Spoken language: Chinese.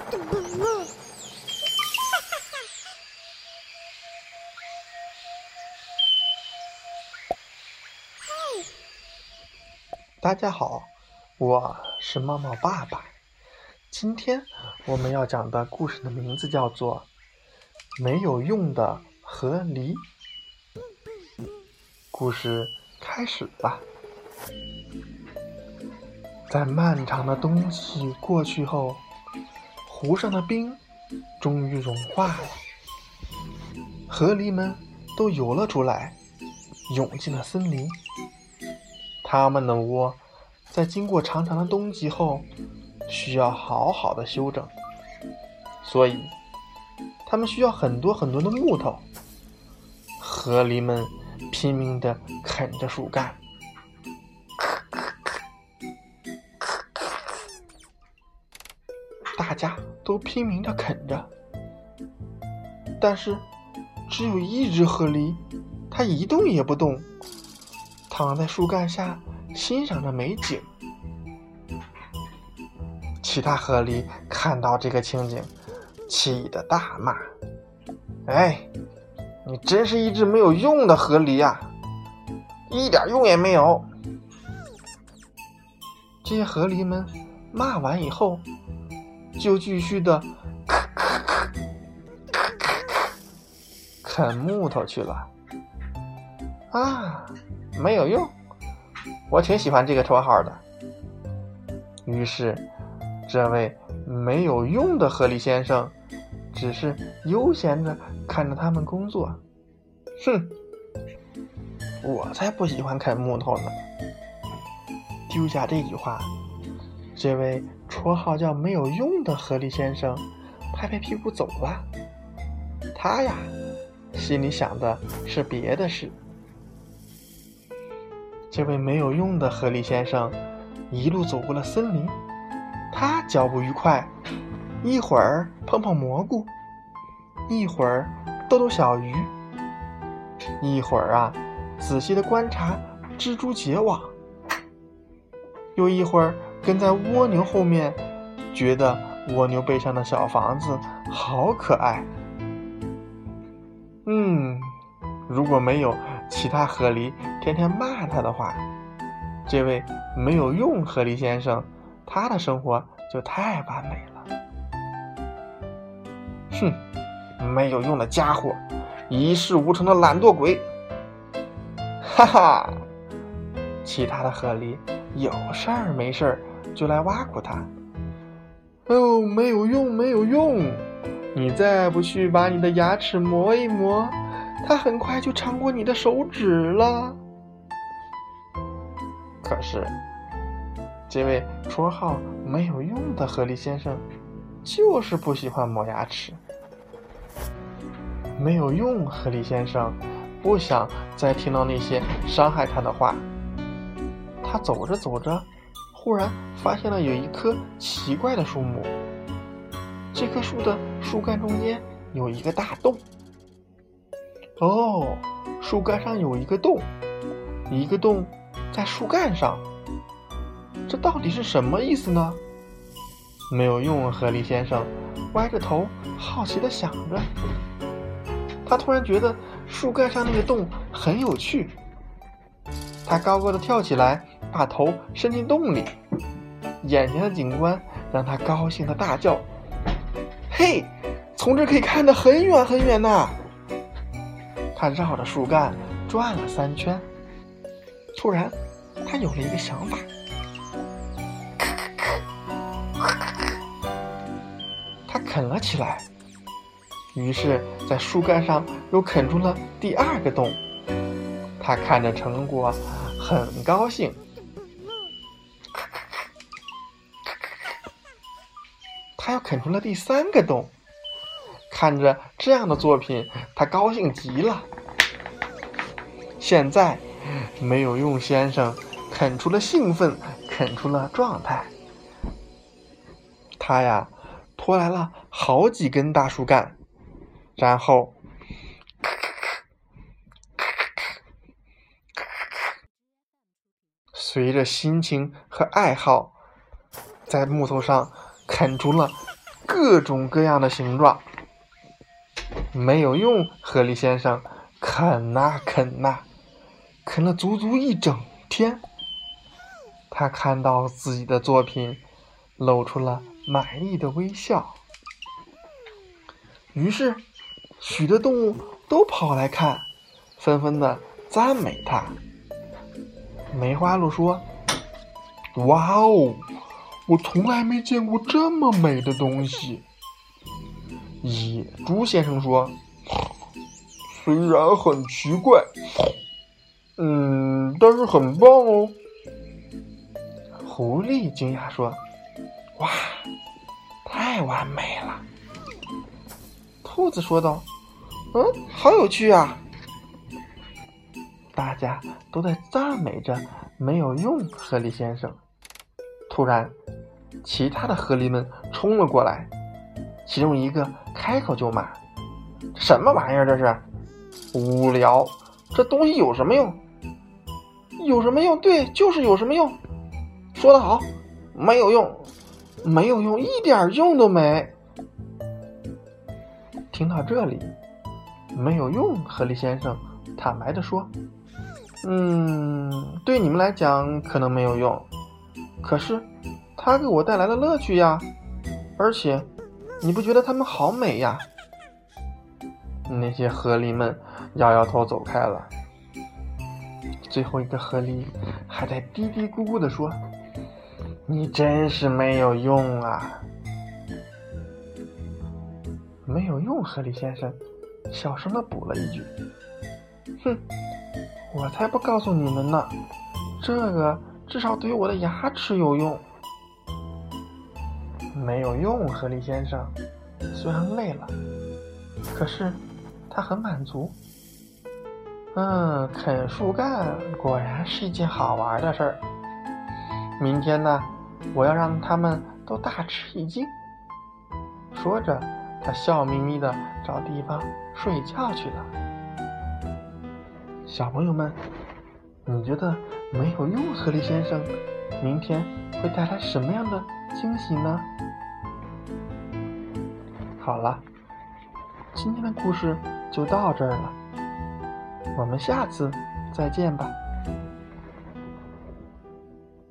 大家好，我是猫猫爸爸。今天我们要讲的故事的名字叫做《没有用的河狸》。故事开始吧。在漫长的冬季过去后，湖上的冰终于融化了，河狸们都游了出来，涌进了森林。它们的窝在经过长长的冬季后，需要好好的休整，所以它们需要很多很多的木头。河狸们拼命地啃着树干，大家都拼命地啃着，但是只有一只河狸，它一动也不动。躺在树干下欣赏着美景，其他河狸看到这个情景，气得大骂：“哎，你真是一只没有用的河狸呀，一点用也没有！”这些河狸们骂完以后，就继续的啃木头去了。啊！没有用，我挺喜欢这个绰号的。于是，这位没有用的河狸先生，只是悠闲的看着他们工作。哼，我才不喜欢啃木头呢！丢下这句话，这位绰号叫“没有用的河狸先生”拍拍屁股走了。他呀，心里想的是别的事。这位没有用的河狸先生，一路走过了森林。他脚步愉快，一会儿碰碰蘑菇，一会儿逗逗小鱼，一会儿啊，仔细的观察蜘蛛结网，又一会儿跟在蜗牛后面，觉得蜗牛背上的小房子好可爱。嗯，如果没有。其他河狸天天骂他的话，这位没有用河狸先生，他的生活就太完美了。哼，没有用的家伙，一事无成的懒惰鬼！哈哈，其他的河狸有事儿没事儿就来挖苦他。哦，没有用，没有用！你再不去把你的牙齿磨一磨。它很快就长过你的手指了。可是，这位绰号没有用的河狸先生，就是不喜欢磨牙齿。没有用，河狸先生不想再听到那些伤害他的话。他走着走着，忽然发现了有一棵奇怪的树木。这棵树的树干中间有一个大洞。哦，树干上有一个洞，一个洞在树干上，这到底是什么意思呢？没有用，河狸先生歪着头好奇的想着。他突然觉得树干上那个洞很有趣，他高高的跳起来，把头伸进洞里，眼前的景观让他高兴的大叫：“嘿，从这可以看得很远很远呐！”他绕着树干转了三圈，突然，他有了一个想法。他啃了起来，于是，在树干上又啃出了第二个洞。他看着成果，很高兴。他又啃出了第三个洞。看着这样的作品，他高兴极了。现在，没有用先生啃出了兴奋，啃出了状态。他呀，拖来了好几根大树干，然后，随着心情和爱好，在木头上啃出了各种各样的形状。没有用，河狸先生啃呐啃呐，啃了足足一整天。他看到自己的作品，露出了满意的微笑。于是，许多动物都跑来看，纷纷的赞美他。梅花鹿说：“哇哦，我从来没见过这么美的东西。”野猪先生说：“虽然很奇怪，嗯，但是很棒哦。”狐狸惊讶说：“哇，太完美了！”兔子说道：“嗯，好有趣啊！”大家都在赞美着没有用河狸先生。突然，其他的河狸们冲了过来。其中一个开口就骂：“什么玩意儿？这是无聊！这东西有什么用？有什么用？对，就是有什么用。说得好，没有用，没有用，一点用都没。”听到这里，没有用。河狸先生坦白的说：“嗯，对你们来讲可能没有用，可是它给我带来了乐趣呀，而且。”你不觉得它们好美呀？那些河狸们摇摇头走开了。最后一个河狸还在嘀嘀咕咕地说：“你真是没有用啊！”没有用，河狸先生小声的补了一句：“哼，我才不告诉你们呢，这个至少对我的牙齿有用。”没有用，河狸先生虽然累了，可是他很满足。嗯，啃树干果然是一件好玩的事儿。明天呢，我要让他们都大吃一惊。说着，他笑眯眯的找地方睡觉去了。小朋友们，你觉得没有用，河狸先生明天会带来什么样的惊喜呢？好了，今天的故事就到这儿了，我们下次再见吧。